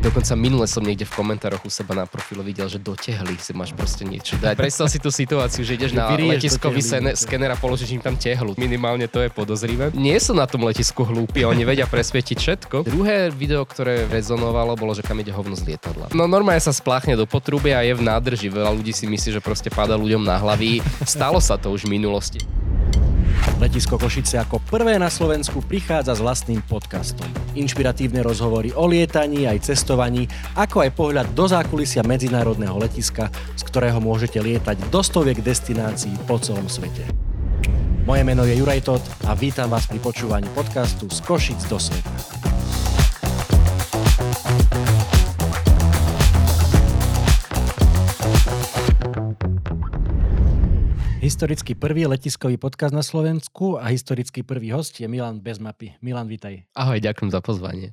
Dokonca minule som niekde v komentároch u seba na profile videl, že do tehly si máš proste niečo dať. Predstav si tú situáciu, že ideš na letiskový skener a položíš im tam tehlu. Minimálne to je podozrivé. Nie sú na tom letisku hlúpi, oni vedia presvietiť všetko. Druhé video, ktoré rezonovalo, bolo, že kam ide hovno z lietadla. No normálne sa spláchne do potrubia a je v nádrži. Veľa ľudí si myslí, že proste páda ľuďom na hlavy. Stalo sa to už v minulosti. Letisko Košice ako prvé na Slovensku prichádza s vlastným podcastom. Inšpiratívne rozhovory o lietaní aj cestovaní, ako aj pohľad do zákulisia medzinárodného letiska, z ktorého môžete lietať do stoviek destinácií po celom svete. Moje meno je Juraj Tot a vítam vás pri počúvaní podcastu z Košic do sveta. Historicky prvý letiskový podcast na Slovensku a historicky prvý host je Milan bez mapy. Milan, vítaj. Ahoj, ďakujem za pozvanie.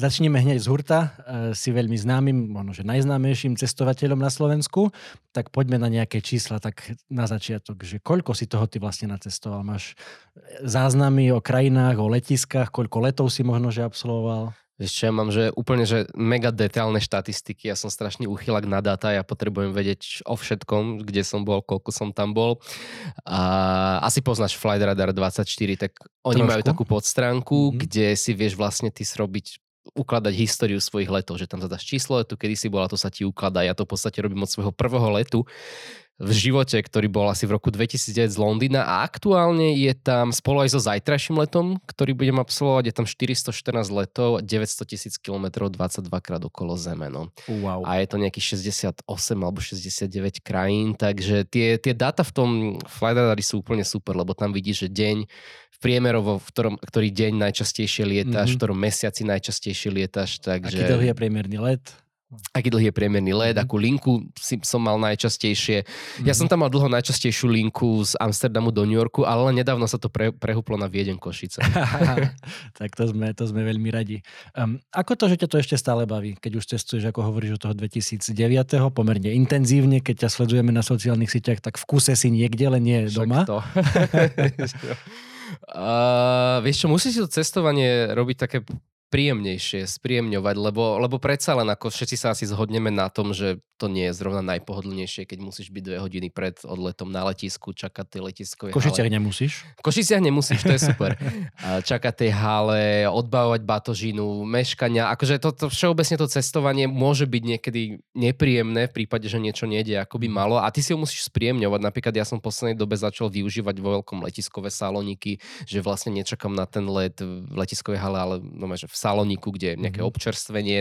Začneme hneď z hurta. E, si veľmi známym, možno že najznámejším cestovateľom na Slovensku. Tak poďme na nejaké čísla, tak na začiatok, že koľko si toho ty vlastne nacestoval? Máš záznamy o krajinách, o letiskách, koľko letov si možno že absolvoval? Vieš čo, ja mám že úplne že mega detailné štatistiky, ja som strašný úchylak na dáta, ja potrebujem vedieť o všetkom, kde som bol, koľko som tam bol. A asi poznáš Flight Radar 24, tak oni Trošku. majú takú podstránku, mm-hmm. kde si vieš vlastne ty zrobiť ukladať históriu svojich letov, že tam zadaš číslo letu, kedy si bola, to sa ti ukladá. Ja to v podstate robím od svojho prvého letu v živote, ktorý bol asi v roku 2009 z Londýna a aktuálne je tam spolu aj so zajtrajším letom, ktorý budem absolvovať, je tam 414 letov, 900 tisíc km, 22 krát okolo Zeme. No. Wow. A je to nejakých 68 alebo 69 krajín, takže tie, tie dáta v tom Flight Radari sú úplne super, lebo tam vidíš, že deň v priemerovo, v ktorom, ktorý deň najčastejšie lietaš, mm-hmm. v ktorom mesiaci najčastejšie lietaš. Takže... Aký dlhý je priemerný let? Aký dlhý je priemerný let, mm. akú linku si, som mal najčastejšie. Mm. Ja som tam mal dlho najčastejšiu linku z Amsterdamu do New Yorku, ale nedávno sa to pre, prehúplo na Viedeň Košice. tak to sme, to sme veľmi radi. Um, ako to, že ťa to ešte stále baví, keď už cestuješ, ako hovoríš, od toho 2009. pomerne intenzívne, keď ťa sledujeme na sociálnych sieťach, tak v kuse si niekde, len nie Však doma. To. uh, vieš čo, musíš si to cestovanie robiť také príjemnejšie, spríjemňovať, lebo, lebo predsa len ako všetci sa asi zhodneme na tom, že to nie je zrovna najpohodlnejšie, keď musíš byť dve hodiny pred odletom na letisku, čakať tie letiskové V Košiciach nemusíš? V Košiciach nemusíš, to je super. čakať tej hale, odbavovať batožinu, meškania, akože to, to všeobecne to cestovanie môže byť niekedy nepríjemné v prípade, že niečo nejde ako by malo a ty si ho musíš spríjemňovať. Napríklad ja som v poslednej dobe začal využívať vo veľkom letiskové saloniky, že vlastne nečakám na ten let v letiskovej hale, ale no, že v Saloniku, kde je nejaké mm-hmm. občerstvenie.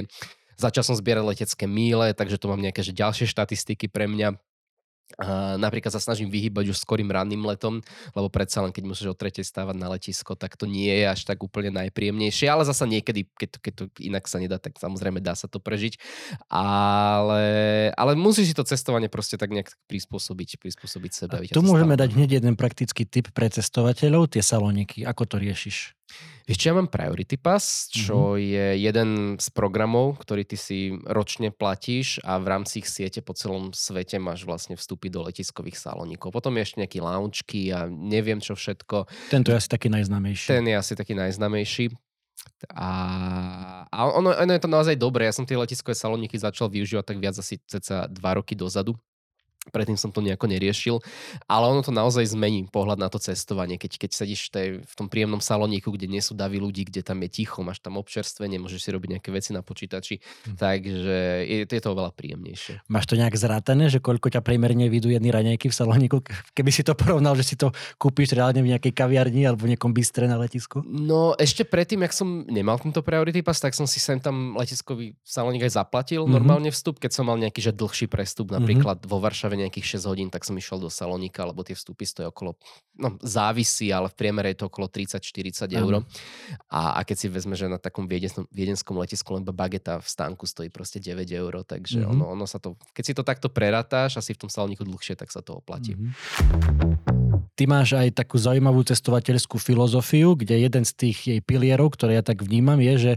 Začal som zbierať letecké míle, takže to mám nejaké že ďalšie štatistiky pre mňa. Uh, napríklad sa snažím vyhýbať už skorým ranným letom, lebo predsa len keď musíš o tretej stávať na letisko, tak to nie je až tak úplne najpríjemnejšie, ale zasa niekedy, keď, keď to inak sa nedá, tak samozrejme dá sa to prežiť. Ale, ale musíš si to cestovanie proste tak nejak prispôsobiť, prispôsobiť sebe. tu môžeme dať hneď jeden praktický tip pre cestovateľov, tie saloniky. Ako to riešiš? Vieš ja mám Priority Pass, čo mm-hmm. je jeden z programov, ktorý ty si ročne platíš a v rámci ich siete po celom svete máš vlastne vstúpiť do letiskových salónikov. Potom je ešte nejaký loungeky a neviem čo všetko. Tento je asi taký najznamejší. Ten je asi taký najznamejší. A, a ono, ono je to naozaj dobré. Ja som tie letiskové salóniky začal využívať tak viac asi ceca dva roky dozadu. Predtým som to nejako neriešil, ale ono to naozaj zmení pohľad na to cestovanie. Keď, keď sedíš tej, v tom príjemnom saloníku, kde nie sú davy ľudí, kde tam je ticho, máš tam občerstvenie, môžeš si robiť nejaké veci na počítači, hm. takže je, je to oveľa príjemnejšie. Máš to nejak zrátané, že koľko ťa priemerne vidú jedny raňajky v salóniku, keby si to porovnal, že si to kúpiš reálne v nejakej kaviarni alebo v nejakom bystre na letisku? No ešte predtým, jak som nemal tento priority pass, tak som si sem tam letiskový salónik aj zaplatil mm-hmm. normálne vstup, keď som mal nejaký že dlhší prestup, napríklad mm-hmm. vo Varšave nejakých 6 hodín, tak som išiel do Salonika, lebo tie vstupy stojí okolo, no závisí, ale v priemere je to okolo 30-40 eur. A, a keď si vezme, že na takom viedenskom, viedenskom letisku len bageta v stánku stojí proste 9 eur, takže mm-hmm. ono, ono sa to, keď si to takto preratáš, asi v tom Saloniku dlhšie, tak sa to oplatí. Mm-hmm. Ty máš aj takú zaujímavú cestovateľskú filozofiu, kde jeden z tých jej pilierov, ktoré ja tak vnímam, je, že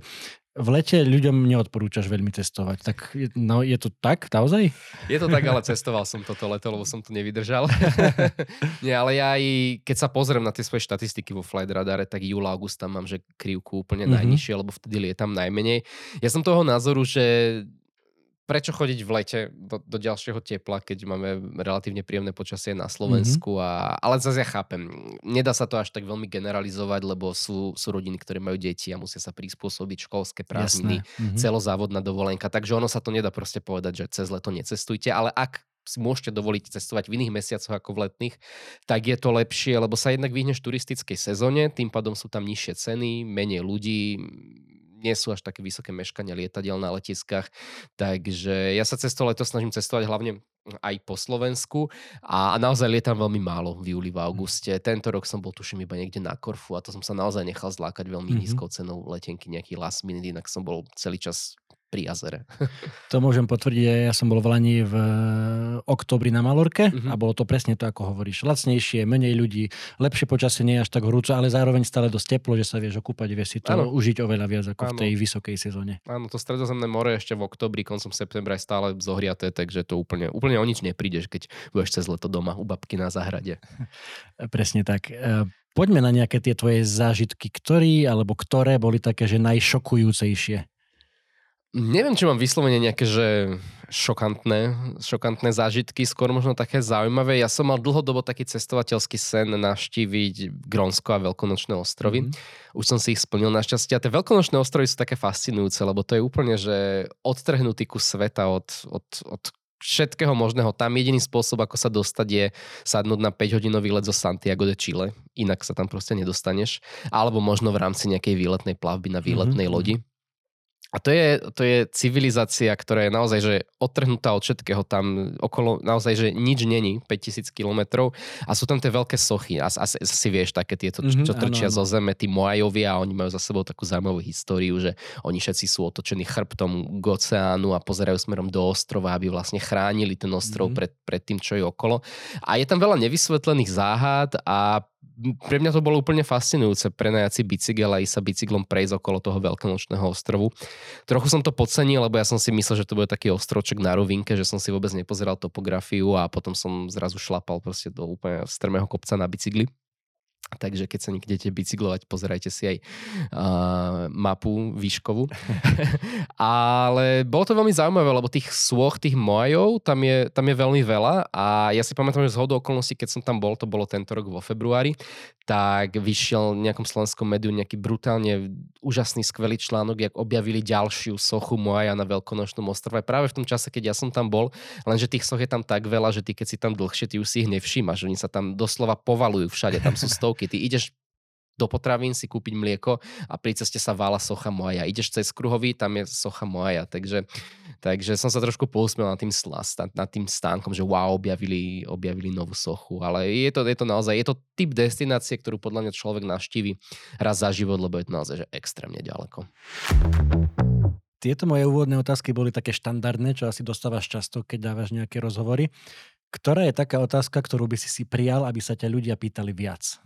v lete ľuďom neodporúčaš veľmi cestovať. Tak no, je to tak naozaj? Je to tak, ale cestoval som toto leto, lebo som to nevydržal. Nie, ale ja aj, keď sa pozriem na tie svoje štatistiky vo Flight Radare, tak júl, august tam mám, že krivku úplne mm-hmm. najnižšie, lebo vtedy lietam najmenej. Ja som toho názoru, že prečo chodiť v lete do, do ďalšieho tepla, keď máme relatívne príjemné počasie na Slovensku. Mm-hmm. A, ale zase ja chápem, nedá sa to až tak veľmi generalizovať, lebo sú, sú rodiny, ktoré majú deti a musia sa prispôsobiť školské prázdniny, mm-hmm. celozávodná dovolenka. Takže ono sa to nedá proste povedať, že cez leto necestujte, ale ak si môžete dovoliť cestovať v iných mesiacoch ako v letných, tak je to lepšie, lebo sa jednak vyhneš turistickej sezóne, tým pádom sú tam nižšie ceny, menej ľudí, nie sú až také vysoké meškania lietadiel na letiskách. Takže ja sa cez to leto snažím cestovať hlavne aj po Slovensku a, naozaj lietam veľmi málo v júli, v auguste. Tento rok som bol tuším iba niekde na Korfu a to som sa naozaj nechal zlákať veľmi mm-hmm. nízkou cenou letenky, nejaký last minute, inak som bol celý čas pri jazere. To môžem potvrdiť, ja som bol v Lani v eh, oktobri na Malorke uh-huh. a bolo to presne to, ako hovoríš. Lacnejšie, menej ľudí, lepšie počasie, nie až tak horúco, ale zároveň stále dosť teplo, že sa vieš okúpať, vieš si to ano. užiť oveľa viac ako ano. v tej vysokej sezóne. Áno, to stredozemné more ešte v oktobri, koncom septembra je stále zohriaté, takže to úplne, úplne o nič neprídeš, keď budeš cez leto doma u babky na záhrade. presne tak. Eh, poďme na nejaké tie tvoje zážitky, ktorí alebo ktoré boli také, že najšokujúcejšie Neviem, či mám vyslovene nejaké, že šokantné, šokantné zážitky, skôr možno také zaujímavé. Ja som mal dlhodobo taký cestovateľský sen navštíviť Grónsko a Veľkonočné ostrovy. Mm-hmm. Už som si ich splnil našťastie. A tie Veľkonočné ostrovy sú také fascinujúce, lebo to je úplne, že odtrhnutý kus sveta od, od, od všetkého možného. Tam jediný spôsob, ako sa dostať, je sadnúť na 5-hodinový let zo Santiago de Chile. Inak sa tam proste nedostaneš. Alebo možno v rámci nejakej výletnej plavby na výletnej mm-hmm. lodi. A to je, to je civilizácia, ktorá je naozaj že odtrhnutá od všetkého. Tam okolo naozaj, že nič není, 5000 kilometrov. A sú tam tie veľké sochy. A asi, asi vieš také tieto, mm-hmm, čo trčia ano, zo zeme, tí Moajovia a oni majú za sebou takú zaujímavú históriu, že oni všetci sú otočení chrbtom k oceánu a pozerajú smerom do ostrova, aby vlastne chránili ten ostrov mm-hmm. pred, pred tým, čo je okolo. A je tam veľa nevysvetlených záhad a pre mňa to bolo úplne fascinujúce prenajať si bicykel a ísť sa bicyklom prejsť okolo toho veľkonočného ostrovu. Trochu som to podcenil, lebo ja som si myslel, že to bude taký ostrovček na rovinke, že som si vôbec nepozeral topografiu a potom som zrazu šlapal proste do úplne strmého kopca na bicykli. Takže keď sa niekde bicyklovať, pozerajte si aj uh, mapu výškovú. Ale bolo to veľmi zaujímavé, lebo tých sôch, tých mojov, tam je, tam je veľmi veľa a ja si pamätám, že z hodou okolností, keď som tam bol, to bolo tento rok vo februári, tak vyšiel v nejakom slovenskom médiu nejaký brutálne úžasný, skvelý článok, jak objavili ďalšiu sochu Moaja na Veľkonočnom ostrove. Práve v tom čase, keď ja som tam bol, lenže tých soch je tam tak veľa, že ty keď si tam dlhšie, ty už si ich nevšímaš. Oni sa tam doslova povalujú všade, tam sú stovky. Ty ideš do potravín si kúpiť mlieko a pri ceste sa vála socha Moaja. Ideš cez kruhový, tam je socha Moaja. Takže, takže som sa trošku pousmiel nad tým, nad tým stánkom, že wow, objavili, objavili novú sochu. Ale je to, je to naozaj, je to typ destinácie, ktorú podľa mňa človek navštívi raz za život, lebo je to naozaj že extrémne ďaleko. Tieto moje úvodné otázky boli také štandardné, čo asi dostávaš často, keď dávaš nejaké rozhovory. Ktorá je taká otázka, ktorú by si si prijal, aby sa ťa ľudia pýtali viac?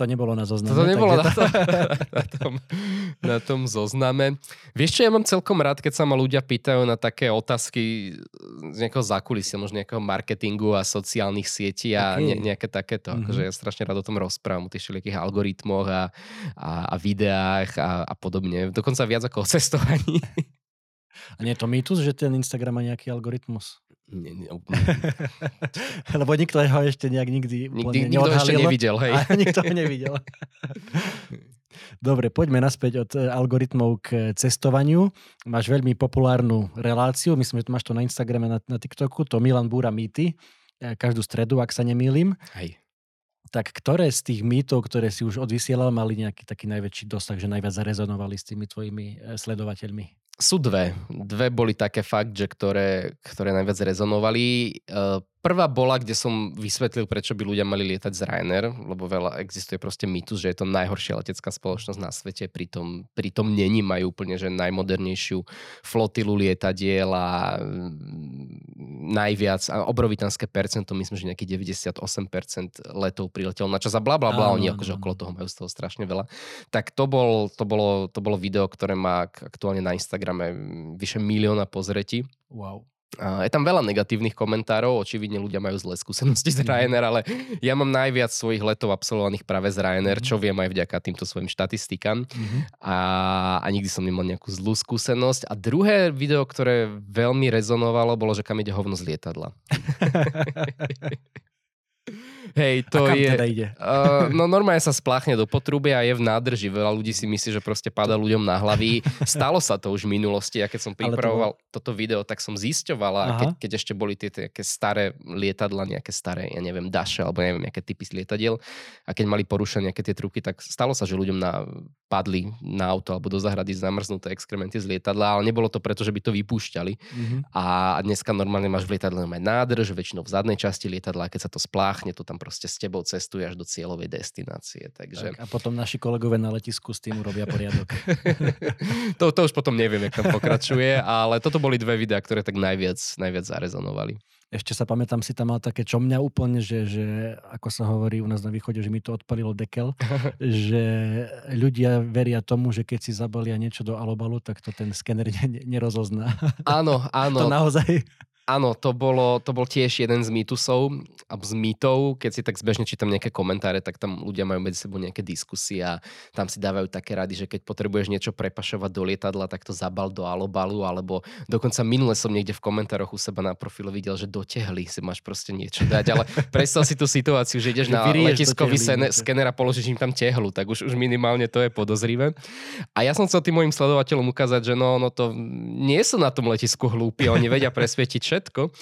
To nebolo na zozname. To nebolo na, to, na, tom, na tom zozname. Vieš čo, ja mám celkom rád, keď sa ma ľudia pýtajú na také otázky z nejakého zákulisia, možno nejakého marketingu a sociálnych sietí a okay. ne, nejaké takéto. Mm-hmm. Akože ja strašne rád o tom rozprávam, o tých všelijakých algoritmoch a, a, a videách a, a podobne. Dokonca viac ako o cestovaní. A nie je to mýtus, že ten Instagram má nejaký algoritmus? Nie, nie, Lebo nikto ho ešte nejak nikdy Nikdy, nikto ešte nevidel, hej. A nikto ho nevidel. Dobre, poďme naspäť od e, algoritmov k cestovaniu. Máš veľmi populárnu reláciu, myslím, že máš to na Instagrame, na, na TikToku, to Milan Búra mýty, e, každú stredu, ak sa nemýlim. Hej. Tak ktoré z tých mýtov, ktoré si už odvysielal, mali nejaký taký najväčší dosah, že najviac zarezonovali s tými tvojimi sledovateľmi? Sú dve. Dve boli také fakt, že ktoré, ktoré najviac rezonovali. Prvá bola, kde som vysvetlil, prečo by ľudia mali lietať z Ryanair, lebo veľa existuje proste mýtus, že je to najhoršia letecká spoločnosť na svete, pritom, pritom není, majú úplne že najmodernejšiu flotilu lietadiel a mm, najviac, a obrovitánske percento, myslím, že nejaký 98% letov priletelo na čas a bla bla bla, oni akože okolo toho majú z toho strašne veľa. Tak to, bol, to, bolo, to bolo video, ktoré má aktuálne na Instagrame vyše milióna pozretí. Wow. Je tam veľa negatívnych komentárov, očividne ľudia majú zlé skúsenosti z mhm. Ryanair, ale ja mám najviac svojich letov absolvovaných práve z Ryanair, mhm. čo viem aj vďaka týmto svojim štatistikám mm-hmm. a, a nikdy som nemal nejakú zlú skúsenosť. A druhé video, ktoré veľmi rezonovalo, bolo, že kam ide hovno z lietadla. Hej, to a kam je... teda ide? Uh, no normálne sa spláchne do potrubia a je v nádrži. Veľa ľudí si myslí, že proste pada ľuďom na hlavy. Stalo sa to už v minulosti a keď som pripravoval to bol... toto video, tak som zisťovala, keď, keď ešte boli tie také staré lietadla, nejaké staré, ja neviem, daše alebo neviem, nejaké typy lietadiel a keď mali porušené nejaké tie truky, tak stalo sa, že ľuďom na, padli na auto alebo do zahrady zamrznuté exkrementy z lietadla, ale nebolo to preto, že by to vypúšťali. Mm-hmm. A dneska normálne máš v lietadle aj nádrž, väčšinou v zadnej časti lietadla, keď sa to spláchne, to tam proste s tebou cestuje až do cieľovej destinácie. Takže... Tak, a potom naši kolegové na letisku s tým urobia poriadok. to, to už potom neviem, jak tam pokračuje, ale toto boli dve videá, ktoré tak najviac, najviac zarezonovali. Ešte sa pamätám, si tam mal také, čo mňa úplne, že, že ako sa hovorí u nás na východe, že mi to odpalilo dekel, že ľudia veria tomu, že keď si zabalia niečo do alobalu, tak to ten skener nerozozná. Áno, áno. to naozaj... Áno, to, bolo, to bol tiež jeden z mýtusov, alebo z mýtov, keď si tak zbežne čítam nejaké komentáre, tak tam ľudia majú medzi sebou nejaké diskusie a tam si dávajú také rady, že keď potrebuješ niečo prepašovať do lietadla, tak to zabal do alobalu, alebo dokonca minule som niekde v komentároch u seba na profile videl, že do tehly si máš proste niečo dať, ale predstav si tú situáciu, že ideš na letiskový skener a položíš im tam tehlu, tak už, už minimálne to je podozrivé. A ja som chcel tým mojim sledovateľom ukázať, že no, no to nie sú na tom letisku hlúpi, oni vedia presvietiť všetko.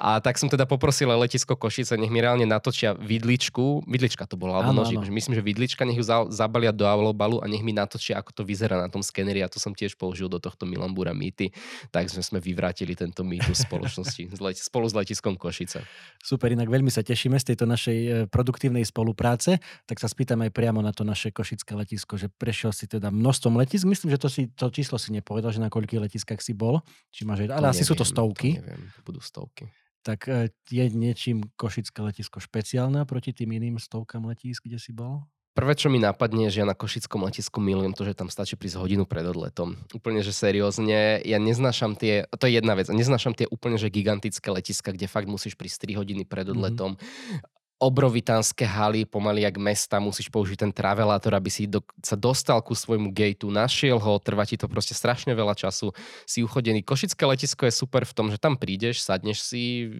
A tak som teda poprosil letisko Košice, nech mi reálne natočia vidličku, vidlička to bola, alebo nožík, myslím, že vidlička, nech ju zabalia do alobalu a nech mi natočia, ako to vyzerá na tom skeneri. A to som tiež použil do tohto Milambura mýty, tak sme, vyvrátili tento mýtus spoločnosti spolu s letiskom Košice. Super, inak veľmi sa tešíme z tejto našej e, produktívnej spolupráce, tak sa spýtam aj priamo na to naše košické letisko, že prešiel si teda množstvom letisk, myslím, že to, si, to číslo si nepovedal, že na koľkých letiskách si bol, či máš, ale asi sú to stovky. To neviem budú stovky. Tak e, je niečím Košické letisko špeciálne proti tým iným stovkám letísk, kde si bol? Prvé, čo mi napadne, že ja na Košickom letisku milujem to, že tam stačí prísť hodinu pred odletom. Úplne, že seriózne. Ja neznášam tie, to je jedna vec, neznášam tie úplne, že gigantické letiska, kde fakt musíš prísť 3 hodiny pred mhm. odletom. Mm-hmm obrovitánske haly, pomaly jak mesta, musíš použiť ten travelátor, aby si do, sa dostal ku svojmu gateu, našiel ho, trvá ti to proste strašne veľa času, si uchodený. Košické letisko je super v tom, že tam prídeš, sadneš si,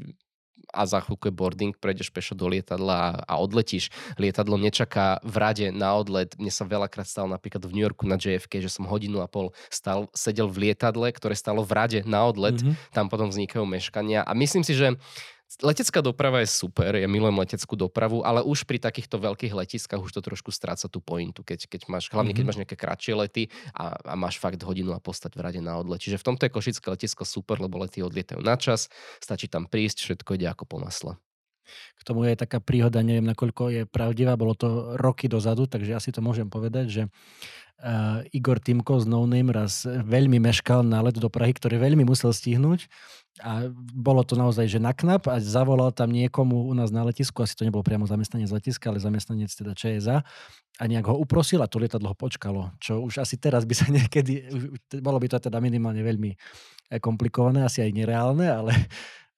a za chvíľku je boarding, prejdeš pešo do lietadla a odletíš. Lietadlo nečaká v rade na odlet. Mne sa veľakrát stalo napríklad v New Yorku na JFK, že som hodinu a pol stal, sedel v lietadle, ktoré stalo v rade na odlet. Mm-hmm. Tam potom vznikajú meškania. A myslím si, že Letecká doprava je super, ja milujem leteckú dopravu, ale už pri takýchto veľkých letiskách už to trošku stráca tú pointu, keď, keď máš, hlavne mm-hmm. keď mhm. máš nejaké kratšie lety a, a máš fakt hodinu a postať v rade na odlet. Čiže v tomto je Košické letisko super, lebo lety odlietajú na čas, stačí tam prísť, všetko ide ako po masle. K tomu je taká príhoda, neviem nakoľko je pravdivá, bolo to roky dozadu, takže asi to môžem povedať, že uh, Igor Timko z No Name raz veľmi meškal na let do Prahy, ktorý veľmi musel stihnúť. A bolo to naozaj, že naknap a zavolal tam niekomu u nás na letisku, asi to nebol priamo zamestnanec letiska, ale zamestnanec teda ČSA a nejak ho uprosil a to lietadlo ho počkalo, čo už asi teraz by sa niekedy, bolo by to teda minimálne veľmi eh, komplikované, asi aj nereálne, ale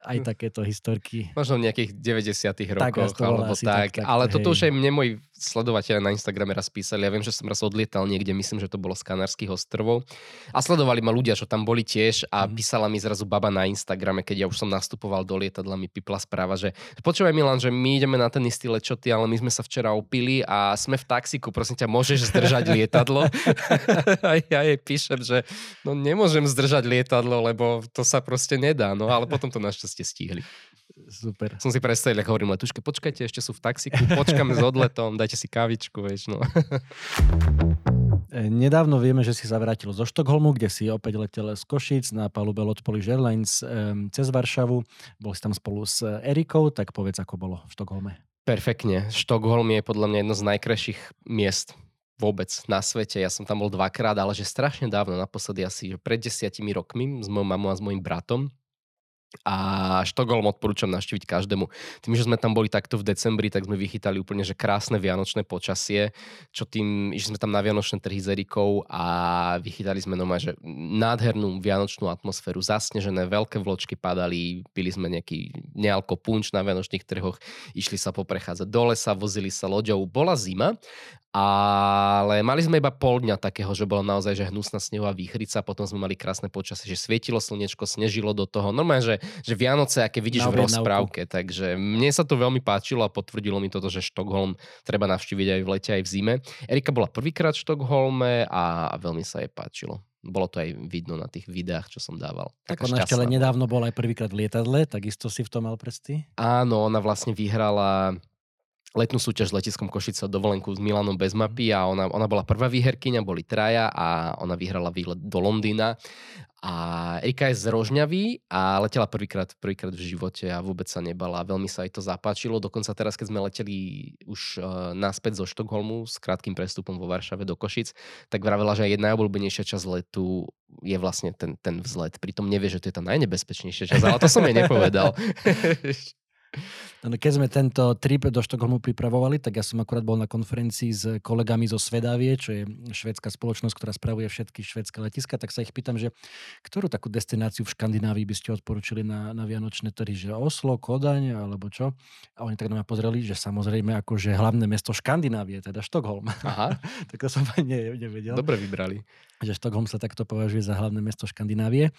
aj takéto historky. Možno v nejakých 90 rokoch, tak, alebo tak. tak. Ale hej. toto už aj mne môj sledovateľe na Instagrame raz písali. Ja viem, že som raz odlietal niekde, myslím, že to bolo z Kanárskych ostrovov. A sledovali ma ľudia, čo tam boli tiež a mm. písala mi zrazu baba na Instagrame, keď ja už som nastupoval do lietadla, mi pipla správa, že počúvaj Milan, že my ideme na ten istý let, čo ty, ale my sme sa včera opili a sme v taxiku, prosím ťa, môžeš zdržať lietadlo? a ja jej píšem, že no nemôžem zdržať lietadlo, lebo to sa proste nedá. No ale potom to našťastie stihli. Super. Som si predstavil, ako hovorím letuške, počkajte, ešte sú v taxiku, počkáme s odletom, dajte si kávičku, vieš, no. E, nedávno vieme, že si sa vrátil zo Štokholmu, kde si opäť letel z Košic na palube Lot Polish Airlines cez Varšavu. Bol si tam spolu s Erikou, tak povedz, ako bolo v Štokholme. Perfektne. Štokholm je podľa mňa jedno z najkrajších miest vôbec na svete. Ja som tam bol dvakrát, ale že strašne dávno, naposledy asi pred desiatimi rokmi s mojou mamou a s mojim bratom. A Štokholm odporúčam navštíviť každému. Tým, že sme tam boli takto v decembri, tak sme vychytali úplne, že krásne vianočné počasie, čo tým, že sme tam na vianočné trhy s Erikou a vychytali sme noma, že nádhernú vianočnú atmosféru, zasnežené, veľké vločky padali, pili sme nejaký nealko punč na vianočných trhoch, išli sa poprechádzať do lesa, vozili sa loďou. Bola zima ale mali sme iba pol dňa takého, že bola naozaj že hnusná snehová výchrica, potom sme mali krásne počasie, že svietilo slnečko, snežilo do toho. Normálne, že, že Vianoce, aké vidíš v rozprávke. Takže mne sa to veľmi páčilo a potvrdilo mi toto, že Štokholm treba navštíviť aj v lete, aj v zime. Erika bola prvýkrát v Štokholme a, veľmi sa jej páčilo. Bolo to aj vidno na tých videách, čo som dával. Tak ešte len nedávno bola aj prvýkrát v lietadle, takisto si v tom mal prsty? Áno, ona vlastne vyhrala letnú súťaž s letiskom Košice dovolenku s Milanom bez mapy a ona, ona bola prvá výherkyňa, boli traja a ona vyhrala výlet do Londýna. A Erika je z Rožňavy a letela prvýkrát, prvýkrát v živote a vôbec sa nebala. Veľmi sa jej to zapáčilo. Dokonca teraz, keď sme leteli už uh, naspäť zo Štokholmu s krátkým prestupom vo Varšave do Košic, tak vravela, že jedna najobľúbenejšia časť letu je vlastne ten, ten vzlet. Pritom nevie, že to je tá najnebezpečnejšia časť, ale to som jej nepovedal. No, keď sme tento trip do Štokholmu pripravovali, tak ja som akurát bol na konferencii s kolegami zo Svedavie, čo je švedská spoločnosť, ktorá spravuje všetky švedské letiska, tak sa ich pýtam, že ktorú takú destináciu v Škandinávii by ste odporúčili na, na Vianočné trhy, že Oslo, Kodaň alebo čo? A oni tak na mňa pozreli, že samozrejme akože hlavné mesto Škandinávie, teda Štokholm. Aha. tak to som ne, nevedel. Dobre vybrali. Že Štokholm sa takto považuje za hlavné mesto Škandinávie.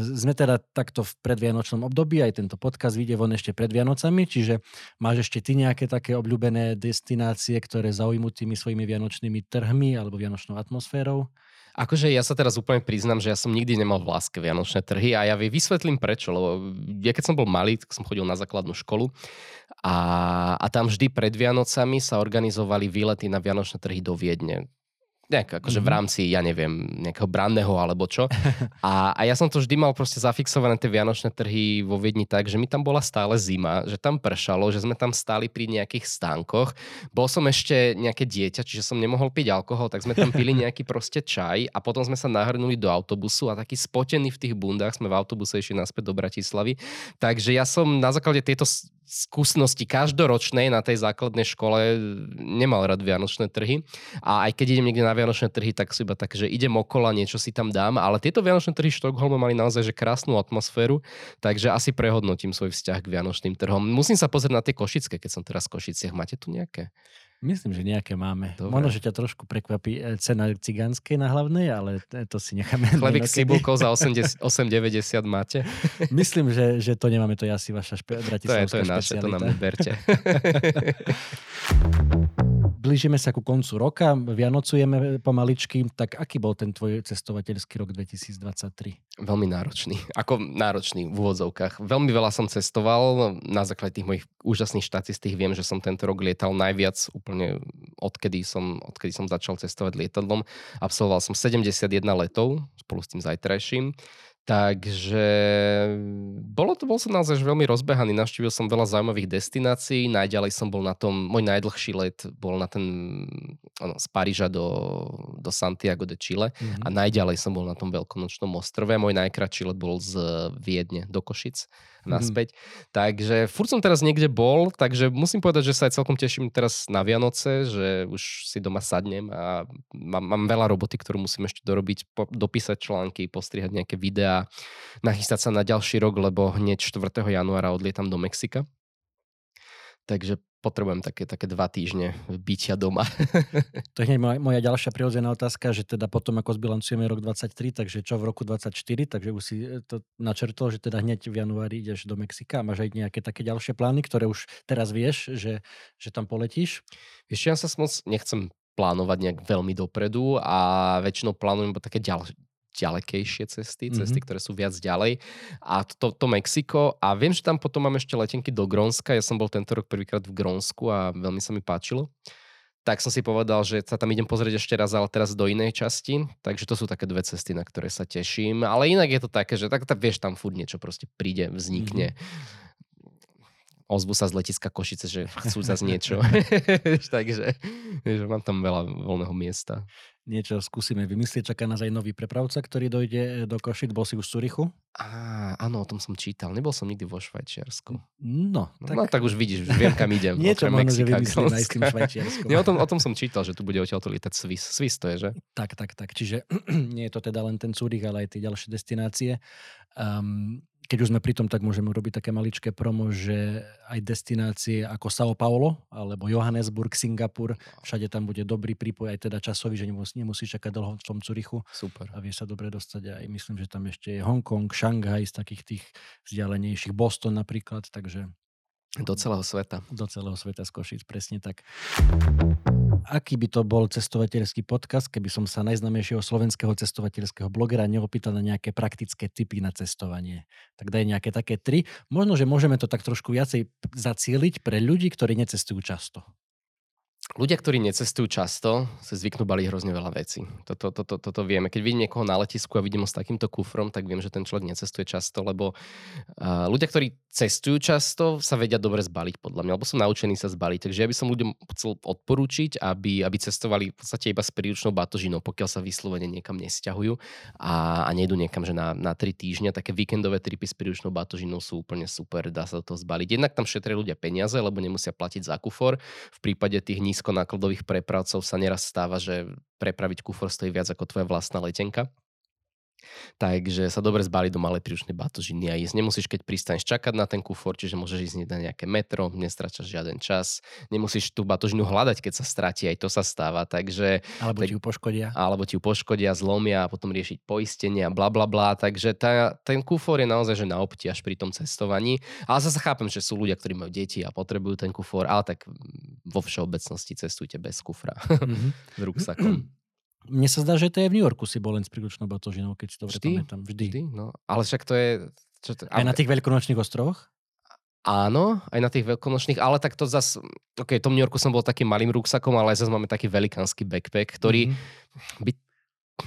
Sme teda takto v predvianočnom období, aj tento podcast vyjde von ešte pred Vianocami, čiže máš ešte ty nejaké také obľúbené destinácie, ktoré zaujmú tými svojimi vianočnými trhmi alebo vianočnou atmosférou? Akože ja sa teraz úplne priznam, že ja som nikdy nemal v láske Vianočné trhy a ja vysvetlím prečo, lebo ja keď som bol malý, tak som chodil na základnú školu a, a tam vždy pred Vianocami sa organizovali výlety na Vianočné trhy do Viedne nejak akože mm-hmm. v mhm. rámci, ja neviem, nejakého branného alebo čo. A, a ja som to vždy mal proste zafixované tie vianočné trhy vo Viedni tak, že mi tam bola stále zima, že tam pršalo, že sme tam stáli pri nejakých stánkoch. Bol som ešte nejaké dieťa, čiže som nemohol piť alkohol, tak sme tam pili nejaký proste čaj a potom sme sa nahrnuli do autobusu a taký spotený v tých bundách sme v autobuse išli naspäť do Bratislavy. Takže ja som na základe tejto skúsenosti každoročnej na tej základnej škole nemal rád Vianočné trhy. A aj keď idem niekde na Vianočné trhy, tak sú iba tak, že idem okolo niečo si tam dám. Ale tieto Vianočné trhy Štokholmu mali naozaj že krásnu atmosféru, takže asi prehodnotím svoj vzťah k Vianočným trhom. Musím sa pozrieť na tie košické, keď som teraz v Košiciach. Máte tu nejaké? Myslím, že nejaké máme. Dobre. Možno, že ťa trošku prekvapí e, cena cigánskej na hlavnej, ale to si necháme. Chlebík s cibulkou za 8,90 máte? Myslím, že, že to nemáme, to je asi vaša špe- bratislavská To je, to je naše, to nám neberte. Blížime sa ku koncu roka, vianocujeme pomaličky, tak aký bol ten tvoj cestovateľský rok 2023? Veľmi náročný. Ako náročný v úvodzovkách. Veľmi veľa som cestoval. Na základe tých mojich úžasných štatistík viem, že som tento rok lietal najviac úplne odkedy som, odkedy som začal cestovať lietadlom. Absolvoval som 71 letov spolu s tým zajtrajším. Takže bolo to, bol som naozaj veľmi rozbehaný, navštívil som veľa zaujímavých destinácií, najďalej som bol na tom, môj najdlhší let bol na ten, ano, z Paríža do, do Santiago de Chile mm-hmm. a najďalej som bol na tom veľkonočnom ostrove, môj najkračší let bol z Viedne do Košic. Naspäť. Mm. Takže furt som teraz niekde bol, takže musím povedať, že sa aj celkom teším teraz na Vianoce, že už si doma sadnem a mám, mám veľa roboty, ktorú musím ešte dorobiť, po, dopísať články, postrihať nejaké videá, nachystať sa na ďalší rok, lebo hneď 4. januára odlietam do Mexika. Takže potrebujem také, také dva týždne bytia doma. to je moja, moja ďalšia prirodzená otázka, že teda potom ako zbilancujeme rok 23, takže čo v roku 24, takže už si e, to načrtol, že teda hneď v januári ideš do Mexika. Máš aj nejaké také ďalšie plány, ktoré už teraz vieš, že, že tam poletíš? Vieš, ja sa moc nechcem plánovať nejak veľmi dopredu a väčšinou plánujem také ďal, ďalekejšie cesty, mm-hmm. cesty, ktoré sú viac ďalej. A to, to Mexiko. A viem, že tam potom mám ešte letenky do Grónska. Ja som bol tento rok prvýkrát v Grónsku a veľmi sa mi páčilo. tak som si povedal, že sa tam idem pozrieť ešte raz, ale teraz do inej časti. Takže to sú také dve cesty, na ktoré sa teším. Ale inak je to také, že tak, tak vieš, tam furt niečo proste príde, vznikne. Mm-hmm ozvu sa z letiska Košice, že chcú zase niečo. Takže že mám tam veľa voľného miesta. Niečo skúsime vymyslieť. Čaká nás aj nový prepravca, ktorý dojde e, do Košic. Bol si už v Curichu? Á, áno, o tom som čítal. Nebol som nikdy vo Švajčiarsku. No, tak... No, tak už vidíš, viem, kam idem. Niečo možno, že vymyslím aj s tým Švajčiarskom. Nie, o, tom, o tom som čítal, že tu bude odtiaľto lietať Swiss. Swiss to je, že? Tak, tak, tak. Čiže nie je to teda len ten Cúrich, ale aj tie ďalšie destinácie. Um, keď už sme pri tom, tak môžeme urobiť také maličké promo, že aj destinácie ako São Paulo alebo Johannesburg, Singapur, všade tam bude dobrý prípoj, aj teda časový, že nemusí, nemusí čakať dlho v tom Curichu. Super. A vie sa dobre dostať aj, myslím, že tam ešte je Hongkong, Šanghaj z takých tých vzdialenejších, Boston napríklad, takže do celého sveta. Do celého sveta z Košic, presne tak. Aký by to bol cestovateľský podcast, keby som sa najznamejšieho slovenského cestovateľského blogera neopýtal na nejaké praktické typy na cestovanie? Tak daj nejaké také tri. Možno, že môžeme to tak trošku viacej zacieliť pre ľudí, ktorí necestujú často ľudia, ktorí necestujú často, sa zvyknú baliť hrozne veľa vecí. Toto, toto, toto vieme. Keď vidím niekoho na letisku a vidím ho s takýmto kufrom, tak viem, že ten človek necestuje často, lebo uh, ľudia, ktorí cestujú často, sa vedia dobre zbaliť podľa mňa, lebo sú naučení sa zbaliť. Takže ja by som ľuďom chcel odporúčiť, aby, aby cestovali v podstate iba s príručnou batožinou, pokiaľ sa vyslovene niekam nesťahujú a, a nejdu niekam, že na, na tri týždňa. Také víkendové tripy s príručnou batožinou sú úplne super, dá sa to zbaliť. Jednak tam šetria ľudia peniaze, lebo nemusia platiť za kufor. V prípade tých nízkonákladových prepravcov sa neraz stáva, že prepraviť kufor stojí viac ako tvoja vlastná letenka. Takže sa dobre zbali do malej príručnej batožiny a ísť. Nemusíš, keď pristaneš čakať na ten kufor, čiže môžeš ísť na nejaké metro, nestračaš žiaden čas. Nemusíš tú batožinu hľadať, keď sa stratí, aj to sa stáva. Takže, alebo tak, ti ju poškodia. Alebo ti ju poškodia, zlomia a potom riešiť poistenie a bla bla bla. Takže tá, ten kufor je naozaj že na obtiaž pri tom cestovaní. Ale zase chápem, že sú ľudia, ktorí majú deti a potrebujú ten kufor, ale tak vo všeobecnosti cestujte bez kufra. Mm-hmm. s ruksakom. Mne sa zdá, že to je v New Yorku si bol len s príručnou batožinou, keď si to Vždy? pamätám. Vždy. Vždy, no. Ale však to je... Čo to, aj na tých veľkonočných ostrovoch? Áno, aj na tých veľkonočných, ale tak to zase, ok, v tom New Yorku som bol takým malým ruksakom, ale zase máme taký velikánsky backpack, ktorý mm-hmm. by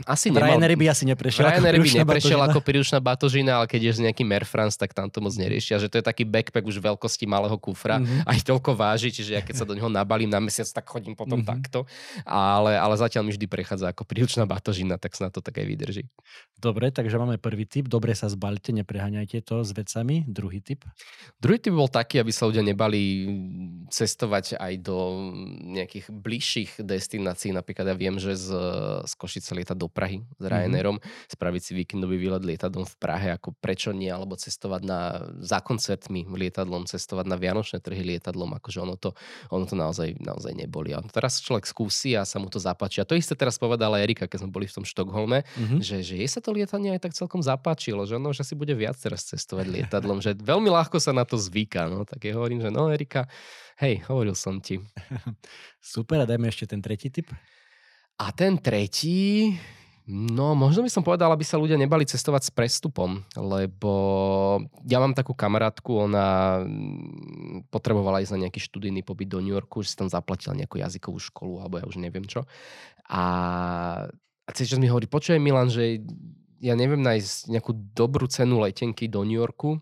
asi nemal... Ryanair by asi neprešiel Ryanair by neprešiel batožina. ako príručná batožina, ale keď je nejaký Air France, tak tam to moc neriešia, že to je taký backpack už veľkosti malého kufra, mm-hmm. aj toľko váži, čiže ja keď sa do neho nabalím na mesiac, tak chodím potom mm-hmm. takto, ale, ale zatiaľ mi vždy prechádza ako príručná batožina, tak sa na to tak aj vydrží. Dobre, takže máme prvý tip, dobre sa zbalte, nepreháňajte to s vecami. Druhý tip? Druhý tip bol taký, aby sa ľudia nebali cestovať aj do nejakých bližších destinácií, napríklad ja viem, že z, z Košice lieta do Prahy s mhm. Ryanairom, mm-hmm. spraviť si víkendový výlet lietadlom v Prahe, ako prečo nie, alebo cestovať na, za koncertmi lietadlom, cestovať na Vianočné trhy lietadlom, akože ono to, ono to naozaj, naozaj neboli. A teraz človek skúsi a sa mu to zapáči. A to isté teraz povedala Erika, keď sme boli v tom Štokholme, mm-hmm. že, že jej sa to lietanie aj tak celkom zapáčilo, že ono už asi bude viac teraz cestovať lietadlom, že veľmi ľahko sa na to zvyká. No. Tak ja hovorím, že no Erika, hej, hovoril som ti. Super, a dajme ešte ten tretí tip. A ten tretí, No, možno by som povedal, aby sa ľudia nebali cestovať s prestupom, lebo ja mám takú kamarátku, ona mm, potrebovala ísť na nejaký študijný pobyt do New Yorku, že si tam zaplatila nejakú jazykovú školu, alebo ja už neviem čo. A, a cez mi hovorí, počuj Milan, že ja neviem nájsť nejakú dobrú cenu letenky do New Yorku,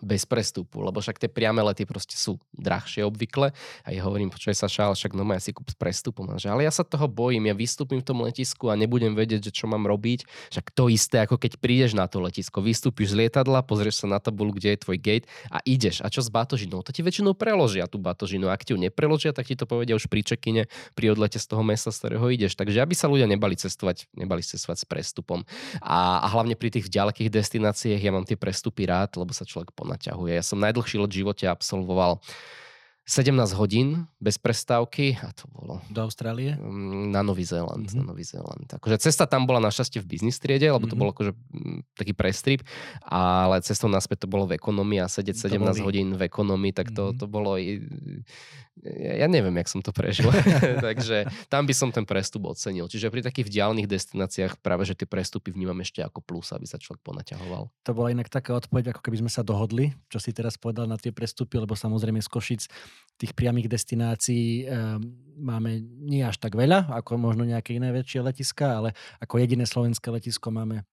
bez prestupu, lebo však tie priame lety proste sú drahšie obvykle. A ja hovorím, počuj sa šál, však no ja si kúp s prestupom. Že, ale ja sa toho bojím, ja vystúpim v tom letisku a nebudem vedieť, že čo mám robiť. Však to isté, ako keď prídeš na to letisko, vystúpiš z lietadla, pozrieš sa na tabulu, kde je tvoj gate a ideš. A čo s batožinou? To ti väčšinou preložia tú batožinu. Ak ti ju nepreložia, tak ti to povedia už pri čekine, pri odlete z toho mesta, z ktorého ideš. Takže aby sa ľudia nebali cestovať, nebali cestovať s prestupom. A, a hlavne pri tých ďalekých destináciách ja mám tie prestupy rád, lebo sa človek naťahuje. Ja som najdlhší let v živote absolvoval 17 hodín bez prestávky a to bolo... Do Austrálie? Mm, na Nový Zéland. Mm-hmm. Na Nový Zéland. Akože cesta tam bola našťastie v biznis triede, lebo to mm-hmm. bol akože mm, taký prestrip, ale cestou naspäť to bolo v ekonomii a sedieť 17 boli... hodín v ekonomii, tak to, mm-hmm. to bolo... Ja, ja neviem, jak som to prežil. Takže tam by som ten prestup ocenil. Čiže pri takých vzdialených destináciách práve, že tie prestupy vnímam ešte ako plus, aby sa človek ponaťahoval. To bola inak taká odpoveď, ako keby sme sa dohodli, čo si teraz povedal na tie prestupy, lebo samozrejme z Košic tých priamých destinácií um, máme nie až tak veľa, ako možno nejaké iné väčšie letiska, ale ako jediné slovenské letisko máme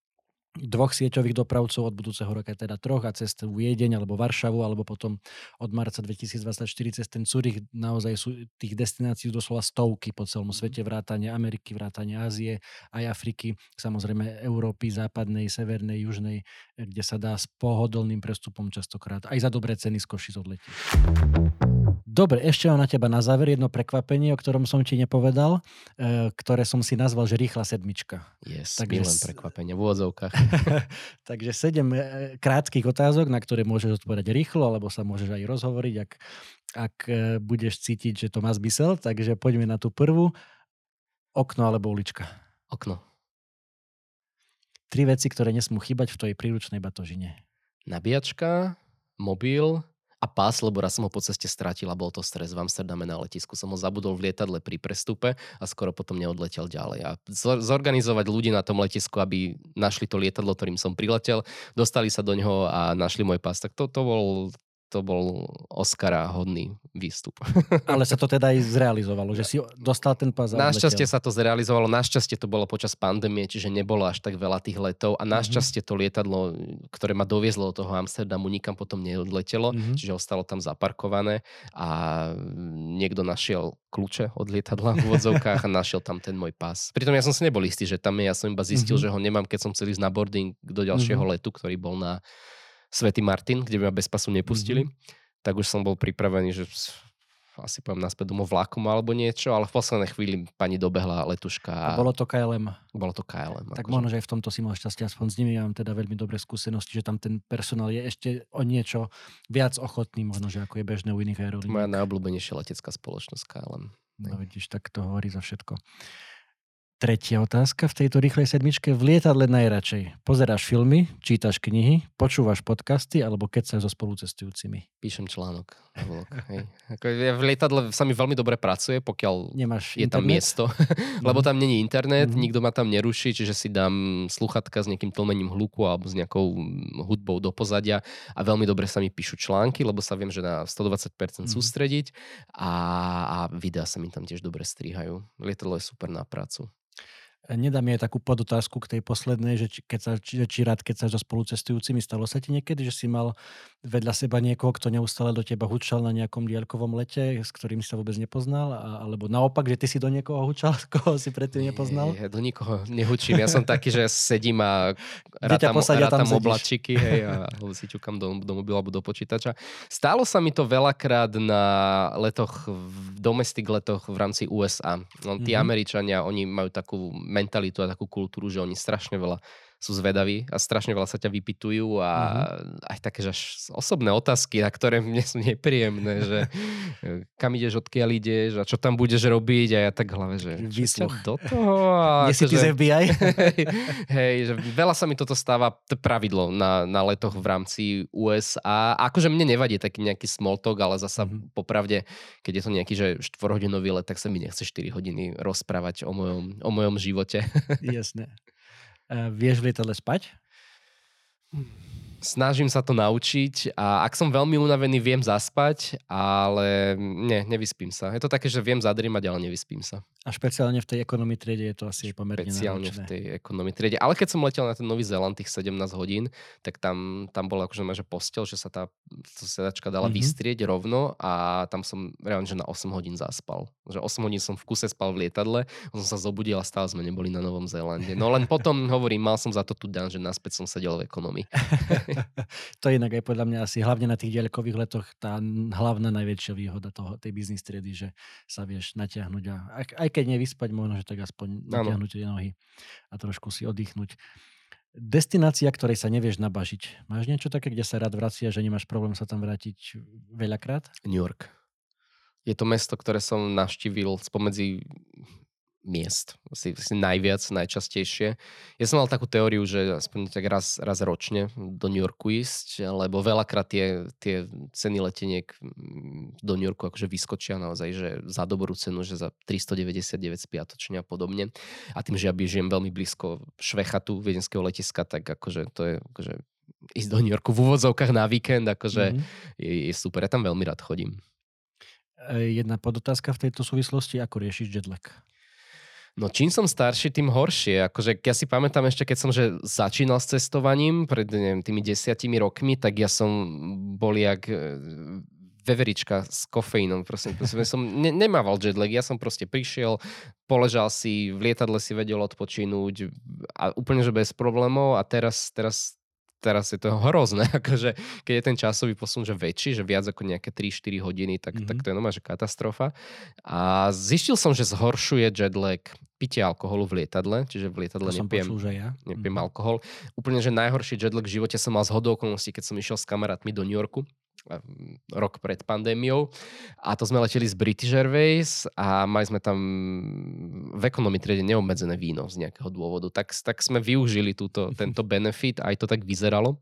dvoch sieťových dopravcov od budúceho roka, teda troch a cez Viedeň alebo Varšavu, alebo potom od marca 2024 cez ten Zurich. Naozaj sú tých destinácií doslova stovky po celom mhm. svete, vrátane Ameriky, vrátane Ázie, aj Afriky, samozrejme Európy, západnej, severnej, južnej, kde sa dá s pohodlným prestupom častokrát aj za dobré ceny z Košic odletieť. Dobre, ešte mám na teba na záver jedno prekvapenie, o ktorom som ti nepovedal, e, ktoré som si nazval, že rýchla sedmička. Yes, Takže milujem prekvapenie v úvodzovkách. Takže sedem e, krátkých otázok, na ktoré môžeš odpovedať rýchlo, alebo sa môžeš aj rozhovoriť, ak, ak e, budeš cítiť, že to má zmysel. Takže poďme na tú prvú. Okno alebo ulička? Okno. Tri veci, ktoré nesmú chýbať v tvojej príručnej batožine. Nabíjačka, mobil a pás, lebo raz som ho po ceste stratil a bol to stres v Amsterdame na letisku. Som ho zabudol v lietadle pri prestupe a skoro potom neodletel ďalej. A zorganizovať ľudí na tom letisku, aby našli to lietadlo, ktorým som priletel, dostali sa do neho a našli môj pás, tak to, to bol to bol Oscara hodný výstup. Ale sa to teda aj zrealizovalo, že si dostal ten pás Našťastie sa to zrealizovalo, našťastie to bolo počas pandémie, čiže nebolo až tak veľa tých letov a mhm. našťastie to lietadlo, ktoré ma doviezlo do toho Amsterdamu, nikam potom neodletelo, mm-hmm. čiže ostalo tam zaparkované a niekto našiel kľúče od lietadla v vodzovkách a našiel tam ten môj pás. Pritom ja som si nebol istý, že tam je, ja som iba zistil, mm-hmm. že ho nemám, keď som chcel ísť na boarding do ďalšieho mm-hmm. letu, ktorý bol na Svetý Martin, kde by ma bez pasu nepustili, mm-hmm. tak už som bol pripravený, že asi poviem naspäť domov vlakom alebo niečo, ale v poslednej chvíli pani dobehla letuška. A bolo to KLM. Bolo to KLM. Tak akože. možno, že aj v tomto si mal šťastie, aspoň s nimi mám teda veľmi dobré skúsenosti, že tam ten personál je ešte o niečo viac ochotný, možno, že ako je bežné u iných aerolínií. Moja najobľúbenejšia letecká spoločnosť KLM. No vidíš, tak to hovorí za všetko. Tretia otázka v tejto rýchlej sedmičke. V lietadle najradšej pozeráš filmy, čítaš knihy, počúvaš podcasty alebo keď sa so spolucestujúcimi? Píšem článok. Ako v lietadle sa mi veľmi dobre pracuje, pokiaľ Nemáš je internet? tam miesto. Lebo tam není internet, mm-hmm. nikto ma tam neruší, čiže si dám sluchatka s nejakým tlmením hluku alebo s nejakou hudbou do pozadia a veľmi dobre sa mi píšu články, lebo sa viem, že na 120% mm-hmm. sústrediť a, a videá sa mi tam tiež dobre strihajú. Lietadlo je super na prácu. Nedá mi aj takú podotázku k tej poslednej, že či, keď sa, či, či rád, keď sa so spolucestujúcimi stalo sa ti niekedy, že si mal vedľa seba niekoho, kto neustále do teba hučal na nejakom diaľkovom lete, s ktorým sa vôbec nepoznal? A, alebo naopak, že ty si do niekoho hučal, koho si predtým nepoznal? Nie, ja do nikoho nehučím. Ja som taký, že sedím a rátam, rátam oblačiky hej, a si ťukam do, do mobilu alebo do počítača. Stálo sa mi to veľakrát na letoch, v domestic letoch v rámci USA. No, tí mm-hmm. Američania, oni majú takú mentalitu a takú kultúru, že oni strašne veľa sú zvedaví a strašne veľa sa ťa vypitujú a mm-hmm. aj také, že až osobné otázky, na ktoré mne sú nepríjemné, že e, kam ideš, odkiaľ ideš a čo tam budeš robiť a ja tak hlave, že Výsluch. do toho. A si ty z FBI? hej, hej, že veľa sa mi toto stáva, to pravidlo na, na letoch v rámci USA. A akože mne nevadí taký nejaký small talk, ale zasa mm-hmm. popravde, keď je to nejaký, že 4-hodinový let, tak sa mi nechce 4 hodiny rozprávať o mojom, o mojom živote. Jasné. Vieš v lietadle spať? Snažím sa to naučiť a ak som veľmi unavený, viem zaspať, ale nie, nevyspím sa. Je to také, že viem zadrímať, ale nevyspím sa. A špeciálne v tej ekonomii triede je to asi pomerne Špeciálne náročné. v tej ekonomii triede. Ale keď som letel na ten Nový Zéland tých 17 hodín, tak tam, tam bola akože že postel, že sa tá sedačka dala mm-hmm. vystrieť rovno a tam som reálne, že na 8 hodín zaspal. Že 8 hodín som v kuse spal v lietadle, som sa zobudil a stále sme neboli na Novom Zélande. No len potom hovorím, mal som za to tu dan, že naspäť som sedel v ekonomii. to je inak aj podľa mňa asi hlavne na tých ďalkových letoch tá hlavná najväčšia výhoda toho, tej biznis triedy, že sa vieš natiahnuť a aj, aj keď nevyspať, možno, že tak aspoň natiahnuť tie nohy a trošku si oddychnúť. Destinácia, ktorej sa nevieš nabažiť. Máš niečo také, kde sa rád vracia, že nemáš problém sa tam vrátiť veľakrát? New York. Je to mesto, ktoré som navštívil spomedzi miest, asi, asi najviac, najčastejšie. Ja som mal takú teóriu, že aspoň tak raz, raz ročne do New Yorku ísť, lebo veľakrát tie, tie ceny leteniek mm, do New Yorku akože vyskočia naozaj, že za dobrú cenu, že za 399 spiatočne a podobne. A tým, že ja žijem veľmi blízko Švechatu, viedenského letiska, tak akože to je akože ísť do New Yorku v úvodzovkách na víkend, akože mm-hmm. je, je super. Ja tam veľmi rád chodím. E, jedna podotázka v tejto súvislosti, ako riešiš jetlag? No čím som starší, tým horšie. Akože ja si pamätám ešte, keď som že začínal s cestovaním pred neviem, tými desiatimi rokmi, tak ja som bol jak e, veverička s kofeínom. Prosím, prosím, som ne, nemával jetlag, ja som proste prišiel, poležal si, v lietadle si vedel odpočinúť a úplne, že bez problémov a teraz, teraz teraz je to hrozné, akože keď je ten časový posun že väčší, že viac ako nejaké 3-4 hodiny, tak, mm-hmm. tak to je normálne, že katastrofa. A zistil som, že zhoršuje jetlag pitie alkoholu v lietadle, čiže v lietadle to nepijem, počul, že ja. nepijem mm-hmm. alkohol. Úplne, že najhorší jetlag v živote som mal z hodou okolností, keď som išiel s kamarátmi do New Yorku rok pred pandémiou. A to sme leteli z British Airways a mali sme tam v ekonomii triede neobmedzené víno z nejakého dôvodu. Tak, tak sme využili túto, tento benefit, aj to tak vyzeralo.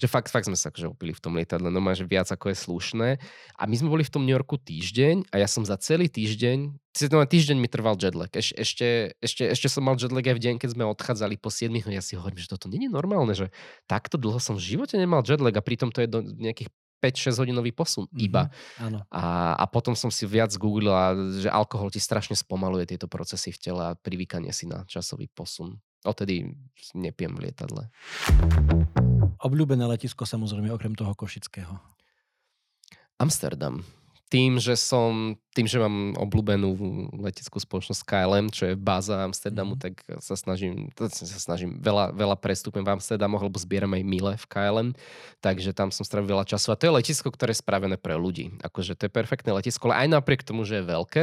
Že fakt, fakt sme sa akože opili v tom lietadle, no že viac ako je slušné. A my sme boli v tom New Yorku týždeň a ja som za celý týždeň No, týždeň mi trval jetlag. Eš, ešte, ešte, ešte som mal jetlag aj v deň, keď sme odchádzali po 7 no ja si hovorím, že toto nie je normálne, že takto dlho som v živote nemal jetlag a pritom to je do nejakých 5-6 hodinový posun mm-hmm. iba. Áno. A, a potom som si viac googlila, že alkohol ti strašne spomaluje tieto procesy v tele a privykanie si na časový posun. Odtedy nepijem v lietadle. Obľúbené letisko samozrejme okrem toho Košického. Amsterdam tým, že som, tým, že mám obľúbenú leteckú spoločnosť KLM, čo je báza Amsterdamu, mm. tak sa snažím, sa snažím veľa, veľa prestúpim v Amsterdamu, lebo zbieram aj mile v KLM, takže tam som strávil veľa času. A to je letisko, ktoré je spravené pre ľudí. Akože to je perfektné letisko, ale aj napriek tomu, že je veľké,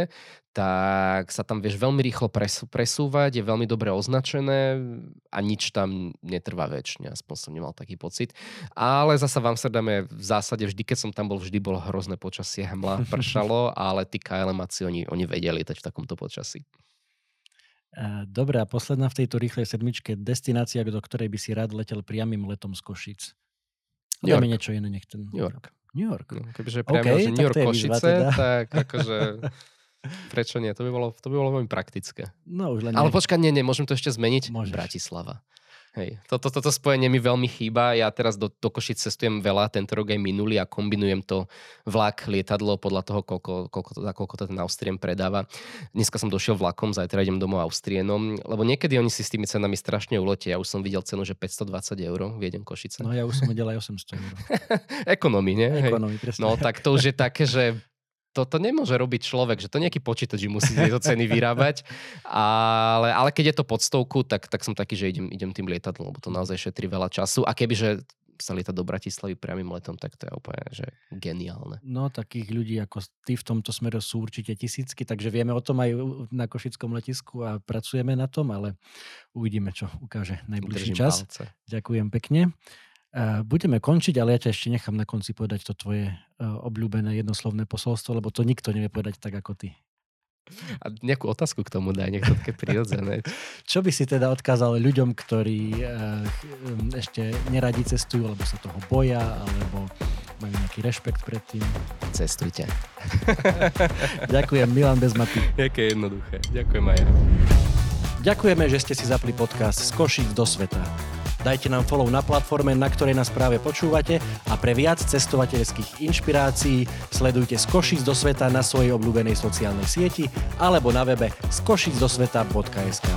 tak sa tam vieš veľmi rýchlo presúvať, je veľmi dobre označené a nič tam netrvá väčšine, aspoň som nemal taký pocit. Ale zasa v Amsterdame v zásade vždy, keď som tam bol, vždy bolo hrozné počasie, hmla, pršalo, ale tí KLMáci, oni, oni vedeli lietať v takomto počasí. Dobre, a posledná v tejto rýchlej sedmičke, destinácia, do ktorej by si rád letel priamým letom z Košic. New York. niečo iné, nech ten... New York. New York. No, kebyže priamo, okay, že New York Košice, teda. tak akože Prečo nie? To by bolo, to by bolo veľmi praktické. No už len Ale počkaj, nie, nie, môžem to ešte zmeniť? Môžeš. Bratislava. Hej, toto, toto spojenie mi veľmi chýba. Ja teraz do, do Košic cestujem veľa, tento rok aj minulý a kombinujem to vlak, lietadlo podľa toho, koľko, koľko, to, koľko to ten Austrien predáva. Dneska som došiel vlakom, zajtra idem domov Austrienom, lebo niekedy oni si s tými cenami strašne uletia. Ja už som videl cenu, že 520 eur viedem Košice. No ja už som videl aj 800 eur. Ekonomii, nie? Ekonomii, presne. No tak to už je také, že to, to nemôže robiť človek, že to nejaký počítač musí tieto ceny vyrábať. Ale, ale keď je to pod stovku, tak, tak som taký, že idem, idem tým lietadlom, lebo to naozaj šetrí veľa času. A kebyže sa lieta do Bratislavy priamým letom, tak to je úplne že geniálne. No, takých ľudí ako ty v tomto smere sú určite tisícky, takže vieme o tom aj na Košickom letisku a pracujeme na tom, ale uvidíme, čo ukáže najbližší Držím čas. Palce. Ďakujem pekne. Budeme končiť, ale ja ťa ešte nechám na konci povedať to tvoje e, obľúbené jednoslovné posolstvo, lebo to nikto nevie povedať tak ako ty. A nejakú otázku k tomu daj, nech to také prirodzené. Čo by si teda odkázal ľuďom, ktorí e, ešte neradi cestujú, lebo sa toho boja, alebo majú nejaký rešpekt pred tým? Cestujte. Ďakujem, Milan Bezmaty. Jaké jednoduché. Ďakujem aj ja. Ďakujeme, že ste si zapli podcast z Košic do sveta. Dajte nám follow na platforme, na ktorej nás práve počúvate a pre viac cestovateľských inšpirácií sledujte z Košic do sveta na svojej obľúbenej sociálnej sieti alebo na webe skošicdosveta.sk.